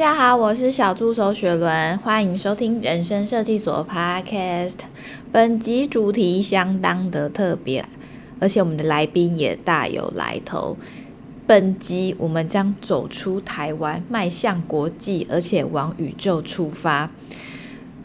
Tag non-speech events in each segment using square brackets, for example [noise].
大家好，我是小助手雪伦，欢迎收听人生设计所 Podcast。本集主题相当的特别，而且我们的来宾也大有来头。本集我们将走出台湾，迈向国际，而且往宇宙出发。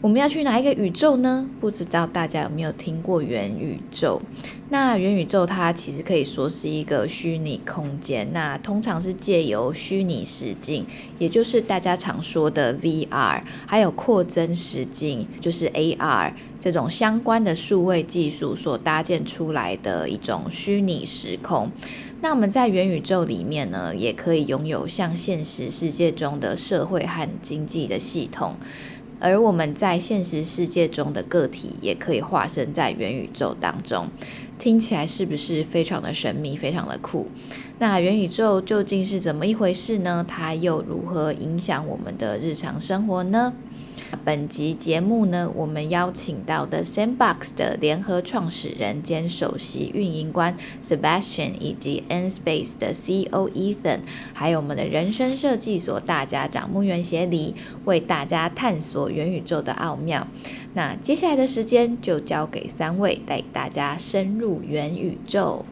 我们要去哪一个宇宙呢？不知道大家有没有听过元宇宙？那元宇宙它其实可以说是一个虚拟空间，那通常是借由虚拟实境，也就是大家常说的 VR，还有扩增实境，就是 AR 这种相关的数位技术所搭建出来的一种虚拟时空。那我们在元宇宙里面呢，也可以拥有像现实世界中的社会和经济的系统。而我们在现实世界中的个体也可以化身在元宇宙当中，听起来是不是非常的神秘，非常的酷？那元宇宙究竟是怎么一回事呢？它又如何影响我们的日常生活呢？本集节目呢，我们邀请到的 Sandbox 的联合创始人兼首席运营官 Sebastian，以及 Nspace 的 CEO Ethan，还有我们的人生设计所大家长木原协理，为大家探索元宇宙的奥妙。那接下来的时间就交给三位，带大家深入元宇宙。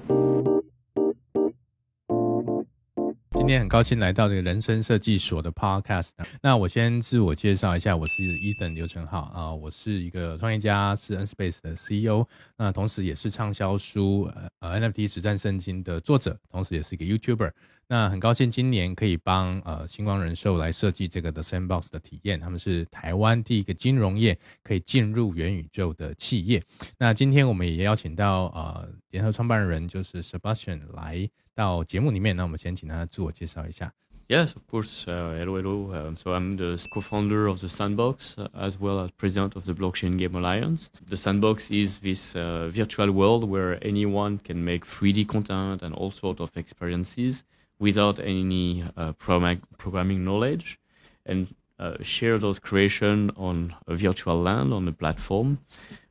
今天很高兴来到这个人生设计所的 Podcast。那我先自我介绍一下，我是 Ethan 刘成浩啊，我是一个创业家，是 Nspace 的 CEO，那同时也是畅销书呃 NFT 实战圣经的作者，同时也是一个 YouTuber。那很高兴今年可以帮呃星光人寿来设计这个 The Sandbox 的体验，他们是台湾第一个金融业可以进入元宇宙的企业。那今天我们也邀请到呃联合创办人就是 Sebastian 来到节目里面，那我们先请他自我介绍一下。Yes, of course. Uh, hello, hello. Um, so I'm the co-founder of the Sandbox, uh, as well as president of the Blockchain Game Alliance. The Sandbox is this uh, virtual world where anyone can make 3D content and all sorts of experiences without any uh, program programming knowledge, and uh, share those creation on a virtual land on the platform,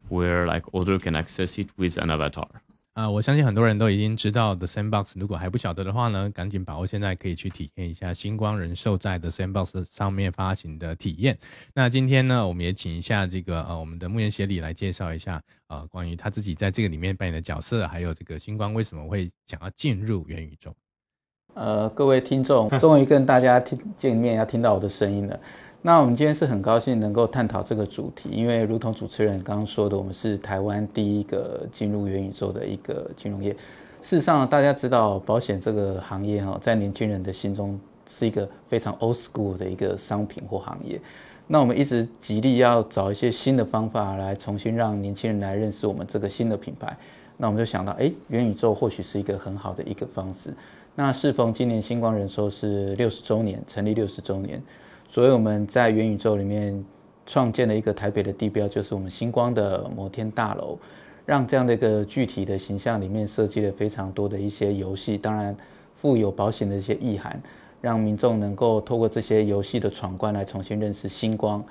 where like other can access it with an avatar. 啊，我相信很多人都已经知道 The Sandbox，如果还不晓得的话呢，赶紧把握现在可以去体验一下星光人寿在 The Sandbox 上面发行的体验。那今天呢，我们也请一下这个呃我们的木原协理来介绍一下呃关于他自己在这个里面扮演的角色，还有这个星光为什么会想要进入元宇宙。呃，各位听众，终于跟大家听见面，要听到我的声音了。那我们今天是很高兴能够探讨这个主题，因为如同主持人刚刚说的，我们是台湾第一个进入元宇宙的一个金融业。事实上，大家知道保险这个行业哈，在年轻人的心中是一个非常 old school 的一个商品或行业。那我们一直极力要找一些新的方法来重新让年轻人来认识我们这个新的品牌。那我们就想到，哎，元宇宙或许是一个很好的一个方式。那适逢今年星光人寿是六十周年，成立六十周年，所以我们在元宇宙里面创建了一个台北的地标，就是我们星光的摩天大楼，让这样的一个具体的形象里面设计了非常多的一些游戏，当然富有保险的一些意涵，让民众能够透过这些游戏的闯关来重新认识星光。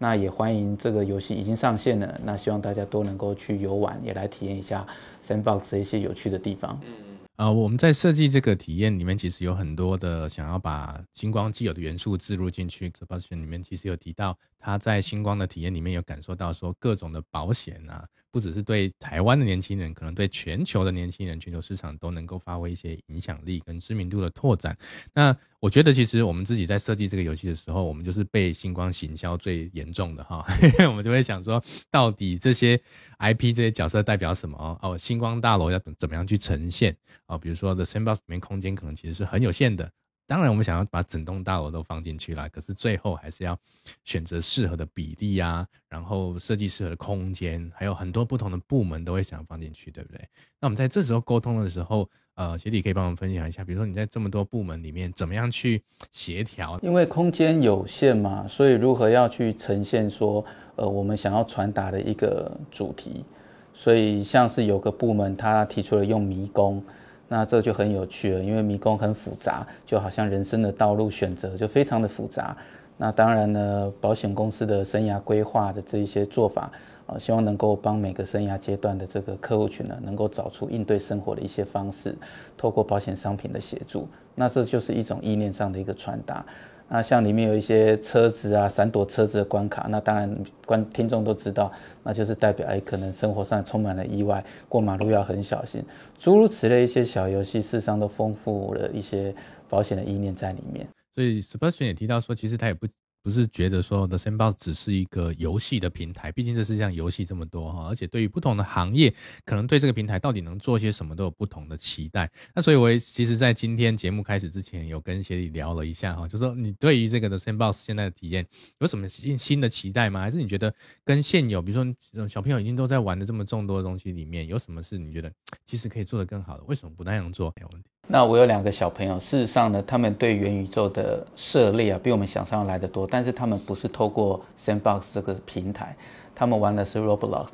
那也欢迎这个游戏已经上线了，那希望大家都能够去游玩，也来体验一下 Sandbox 一些有趣的地方。嗯。啊，我们在设计这个体验里面，其实有很多的想要把星光既有的元素置入进去。这保险里面其实有提到，他在星光的体验里面有感受到说，各种的保险啊，不只是对台湾的年轻人，可能对全球的年轻人、全球市场都能够发挥一些影响力跟知名度的拓展。那我觉得，其实我们自己在设计这个游戏的时候，我们就是被星光行销最严重的哈，我们就会想说，到底这些 IP 这些角色代表什么哦？星光大楼要怎么样去呈现？啊，比如说 The Sandbox 里面空间可能其实是很有限的，当然我们想要把整栋大楼都放进去啦，可是最后还是要选择适合的比例啊，然后设计适合的空间，还有很多不同的部门都会想要放进去，对不对？那我们在这时候沟通的时候，呃，协理可以帮我们分享一下，比如说你在这么多部门里面怎么样去协调？因为空间有限嘛，所以如何要去呈现说，呃，我们想要传达的一个主题，所以像是有个部门他提出了用迷宫。那这就很有趣了，因为迷宫很复杂，就好像人生的道路选择就非常的复杂。那当然呢，保险公司的生涯规划的这一些做法啊，希望能够帮每个生涯阶段的这个客户群呢，能够找出应对生活的一些方式，透过保险商品的协助。那这就是一种意念上的一个传达。那像里面有一些车子啊，闪躲车子的关卡，那当然观听众都知道，那就是代表哎，可能生活上充满了意外，过马路要很小心。诸如此类一些小游戏，事实上都丰富了一些保险的意念在里面。所以 Sebastian 也提到说，其实他也不。不是觉得说 The Sandbox 只是一个游戏的平台，毕竟这世界上游戏这么多哈，而且对于不同的行业，可能对这个平台到底能做些什么都有不同的期待。那所以我也其实，在今天节目开始之前，有跟协理聊了一下哈，就说你对于这个 The Sandbox 现在的体验有什么新新的期待吗？还是你觉得跟现有，比如说小朋友已经都在玩的这么众多的东西里面，有什么是你觉得其实可以做得更好的？为什么不那样做？没有问题。那我有两个小朋友，事实上呢，他们对元宇宙的涉猎啊，比我们想象来的多。但是他们不是透过 Sandbox 这个平台，他们玩的是 Roblox。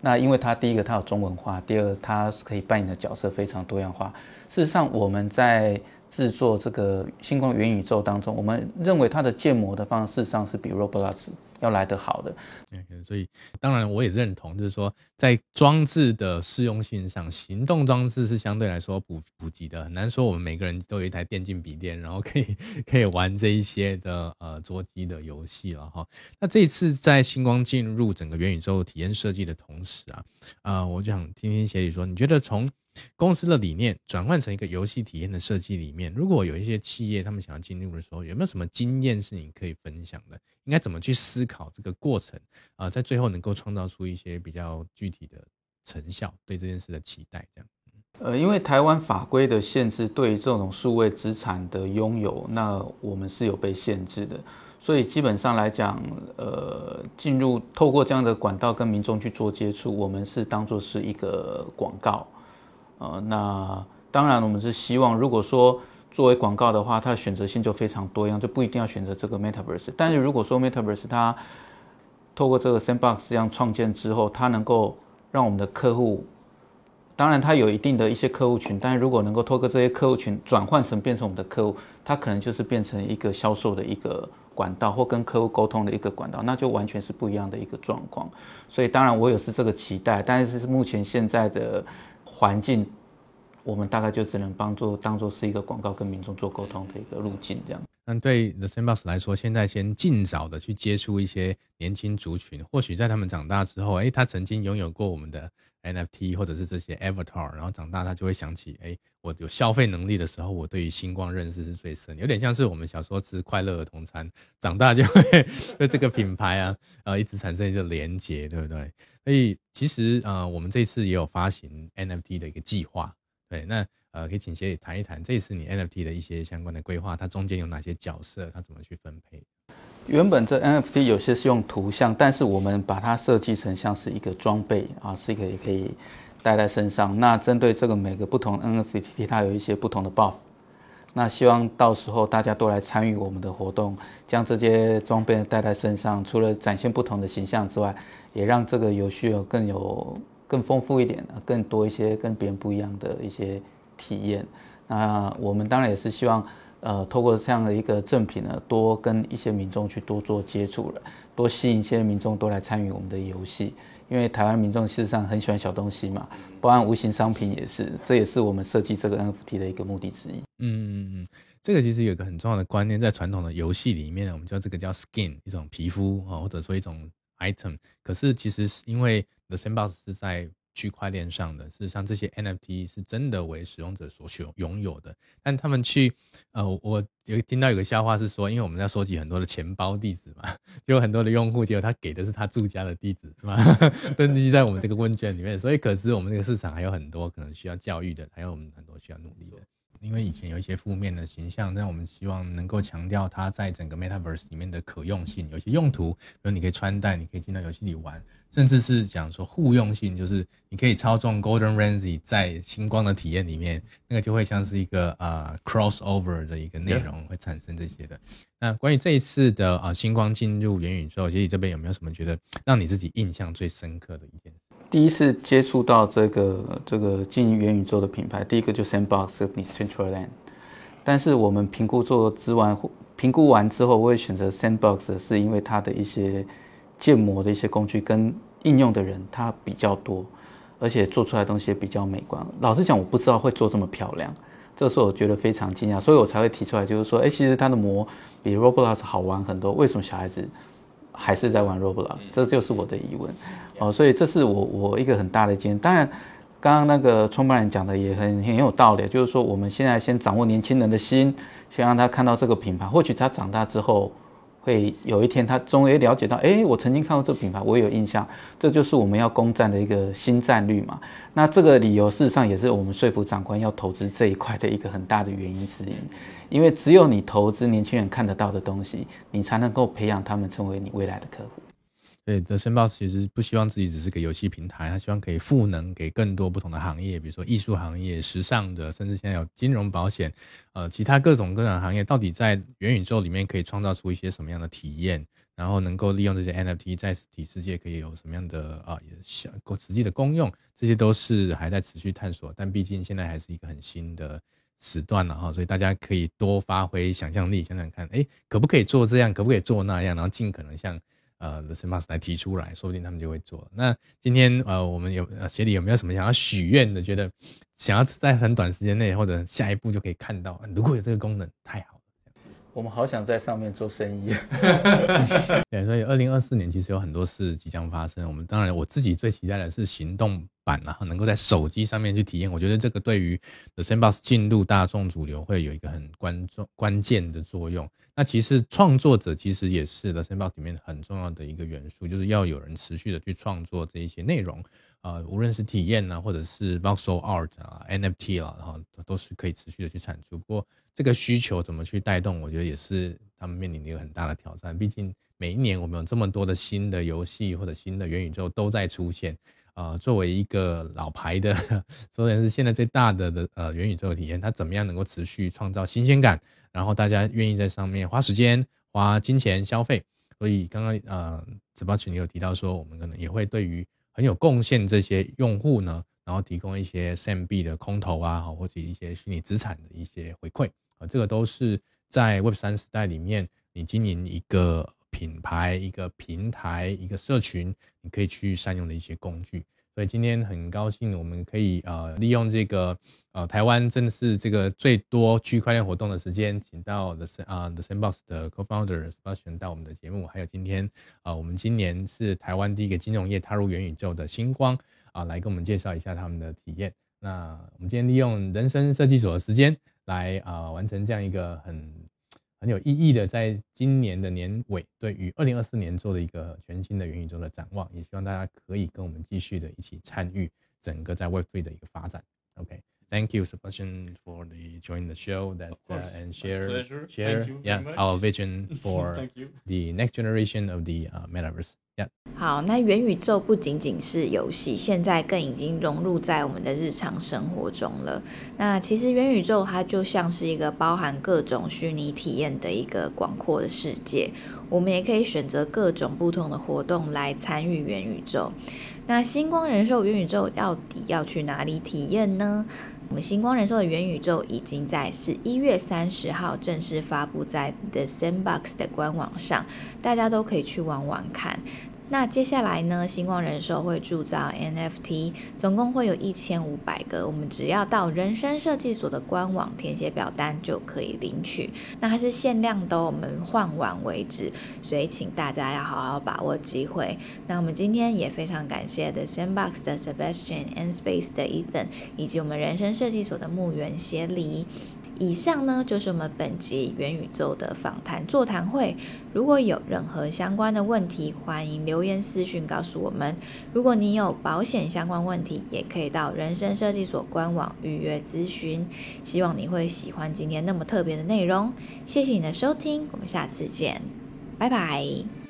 那因为它第一个它有中文化，第二个它可以扮演的角色非常多样化。事实上，我们在制作这个星光元宇宙当中，我们认为它的建模的方式上是比 Roblox 要来得好的。所以当然我也认同，就是说在装置的适用性上，行动装置是相对来说普普及的，很难说我们每个人都有一台电竞笔电，然后可以 [laughs] 可以玩这一些的呃桌机的游戏了哈。那这一次在星光进入整个元宇宙体验设计的同时啊，啊、我就想听听协理说，你觉得从公司的理念转换成一个游戏体验的设计里面，如果有一些企业他们想要进入的时候，有没有什么经验是你可以分享的？应该怎么去思考这个过程啊、在最后能够创造出一些比较具体的成效，对这件事的期待，这样。呃，因为台湾法规的限制，对于这种数位资产的拥有，那我们是有被限制的，所以基本上来讲，呃，进入透过这样的管道跟民众去做接触，我们是当做是一个广告。呃，那当然，我们是希望，如果说作为广告的话，它的选择性就非常多样，就不一定要选择这个 Metaverse。但是如果说 Metaverse 它透过这个 Sandbox 这样创建之后，它能够让我们的客户，当然它有一定的一些客户群，但是如果能够透过这些客户群转换成变成我们的客户，它可能就是变成一个销售的一个管道，或跟客户沟通的一个管道，那就完全是不一样的一个状况。所以当然我也是这个期待，但是是目前现在的。环境，我们大概就只能帮助当做是一个广告，跟民众做沟通的一个路径，这样。那对 The Sandbox 来说，现在先尽早的去接触一些年轻族群，或许在他们长大之后，哎，他曾经拥有过我们的 NFT 或者是这些 Avatar，然后长大他就会想起，哎，我有消费能力的时候，我对于星光认识是最深，有点像是我们小时候吃快乐儿童餐，长大就会 [laughs] 对这个品牌啊，呃，一直产生一个连结，对不对？所以其实呃，我们这次也有发行 NFT 的一个计划，对，那呃，可以请协理谈一谈这次你 NFT 的一些相关的规划，它中间有哪些角色，它怎么去分配？原本这 NFT 有些是用图像，但是我们把它设计成像是一个装备啊，是一个也可以带在身上。那针对这个每个不同 NFT，它有一些不同的 buff。那希望到时候大家都来参与我们的活动，将这些装备带在身上，除了展现不同的形象之外，也让这个游戏有更有更丰富一点，更多一些跟别人不一样的一些体验。那我们当然也是希望，呃，透过这样的一个赠品呢，多跟一些民众去多做接触了，多吸引一些民众都来参与我们的游戏。因为台湾民众事实上很喜欢小东西嘛，包含无形商品也是，这也是我们设计这个 NFT 的一个目的之一。嗯嗯嗯，这个其实有个很重要的观念，在传统的游戏里面，我们叫这个叫 skin，一种皮肤啊，或者说一种 item。可是其实是因为 The Sandbox 是在区块链上的，事实上这些 NFT 是真的为使用者所拥拥有的。但他们去，呃，我有听到有个笑话是说，因为我们要收集很多的钱包地址嘛，就有很多的用户，结果他给的是他住家的地址，是吧？登记在我们这个问卷里面，所以可知我们这个市场还有很多可能需要教育的，还有我们很多需要努力的。因为以前有一些负面的形象，但我们希望能够强调它在整个 Metaverse 里面的可用性，有些用途，比如你可以穿戴，你可以进到游戏里玩，甚至是讲说互用性，就是你可以操纵 Golden Ramsy 在星光的体验里面，那个就会像是一个啊、crossover 的一个内容会产生这些的。那关于这一次的啊星光进入元宇宙，协理这边有没有什么觉得让你自己印象最深刻的一件？第一次接触到这个这个进元宇宙的品牌，第一个就 Sandbox 和 Decentraland，但是我们评估做之完，评估完之后，我会选择 Sandbox，是因为它的一些建模的一些工具跟应用的人它比较多，而且做出来的东西也比较美观。老实讲，我不知道会做这么漂亮。这是我觉得非常惊讶，所以我才会提出来，就是说，哎，其实它的模比 Roblox 好玩很多，为什么小孩子还是在玩 Roblox？这就是我的疑问。哦，所以这是我我一个很大的建议。当然，刚刚那个创办人讲的也很很有道理，就是说我们现在先掌握年轻人的心，先让他看到这个品牌，或许他长大之后。会有一天，他终于了解到，哎，我曾经看过这个品牌，我有印象，这就是我们要攻占的一个新战略嘛。那这个理由事实上也是我们说服长官要投资这一块的一个很大的原因之一，因为只有你投资年轻人看得到的东西，你才能够培养他们成为你未来的客户。对，The Sandbox 其实不希望自己只是个游戏平台，他希望可以赋能给更多不同的行业，比如说艺术行业、时尚的，甚至现在有金融保险，呃，其他各种各样的行业，到底在元宇宙里面可以创造出一些什么样的体验，然后能够利用这些 NFT 在实体世界可以有什么样的啊，想、呃、实际的功用，这些都是还在持续探索。但毕竟现在还是一个很新的时段了哈，所以大家可以多发挥想象力，想想看，哎，可不可以做这样，可不可以做那样，然后尽可能像。呃，The Smart 来提出来，说不定他们就会做。那今天呃，我们有呃，鞋里有没有什么想要许愿的？觉得想要在很短时间内或者下一步就可以看到，如果有这个功能，太好。我们好想在上面做生意。[laughs] 对，所以二零二四年其实有很多事即将发生。我们当然我自己最期待的是行动版，然后能够在手机上面去体验。我觉得这个对于 The Sandbox 进入大众主流会有一个很关重关键的作用。那其实创作者其实也是 The Sandbox 里面很重要的一个元素，就是要有人持续的去创作这一些内容，呃，无论是体验啊，或者是 Voxel Art 啊、NFT 啦，然后都是可以持续的去产出。不过这个需求怎么去带动，我觉得也是他们面临的一个很大的挑战。毕竟每一年我们有这么多的新的游戏或者新的元宇宙都在出现，呃，作为一个老牌的，[laughs] 虽然是现在最大的的呃元宇宙的体验，它怎么样能够持续创造新鲜感？然后大家愿意在上面花时间、花金钱消费，所以刚刚呃直播群里有提到说，我们可能也会对于很有贡献这些用户呢，然后提供一些 SAM 币的空投啊，或者一些虚拟资产的一些回馈啊，这个都是在 Web 三时代里面，你经营一个品牌、一个平台、一个社群，你可以去善用的一些工具。所以今天很高兴，我们可以呃利用这个呃台湾正是这个最多区块链活动的时间，请到 The 啊 The Sandbox 的 Co-founder Sebastian 到我们的节目，还有今天啊、我们今年是台湾第一个金融业踏入元宇宙的星光啊、来跟我们介绍一下他们的体验。那我们今天利用人生设计所的时间来啊、完成这样一个很。很有意义的，在今年的年尾，对于二零二四年做的一个全新的元宇宙的展望，也希望大家可以跟我们继续的一起参与整个在 Web3 的一个发展。OK，Thank you, Sebastian, for the join the show that uh, and share share yeah our vision for the next generation of the uh, metaverse. 好，那元宇宙不仅仅是游戏，现在更已经融入在我们的日常生活中了。那其实元宇宙它就像是一个包含各种虚拟体验的一个广阔的世界，我们也可以选择各种不同的活动来参与元宇宙。那星光人寿元宇宙到底要去哪里体验呢？我们星光人寿的元宇宙已经在十一月三十号正式发布在 The Sandbox 的官网上，大家都可以去玩玩看。那接下来呢，星光人寿会铸造 NFT，总共会有一千五百个，我们只要到人生设计所的官网填写表单就可以领取。那它是限量的，我们换完为止，所以请大家要好好把握机会。那我们今天也非常感谢 The Sandbox 的 Sebastian and Space 的 Ethan，以及我们人生设计所的牧原协理。以上呢，就是我们本集元宇宙的访谈座谈会。如果有任何相关的问题，欢迎留言私讯告诉我们。如果你有保险相关问题，也可以到人生设计所官网预约咨询。希望你会喜欢今天那么特别的内容。谢谢你的收听，我们下次见，拜拜。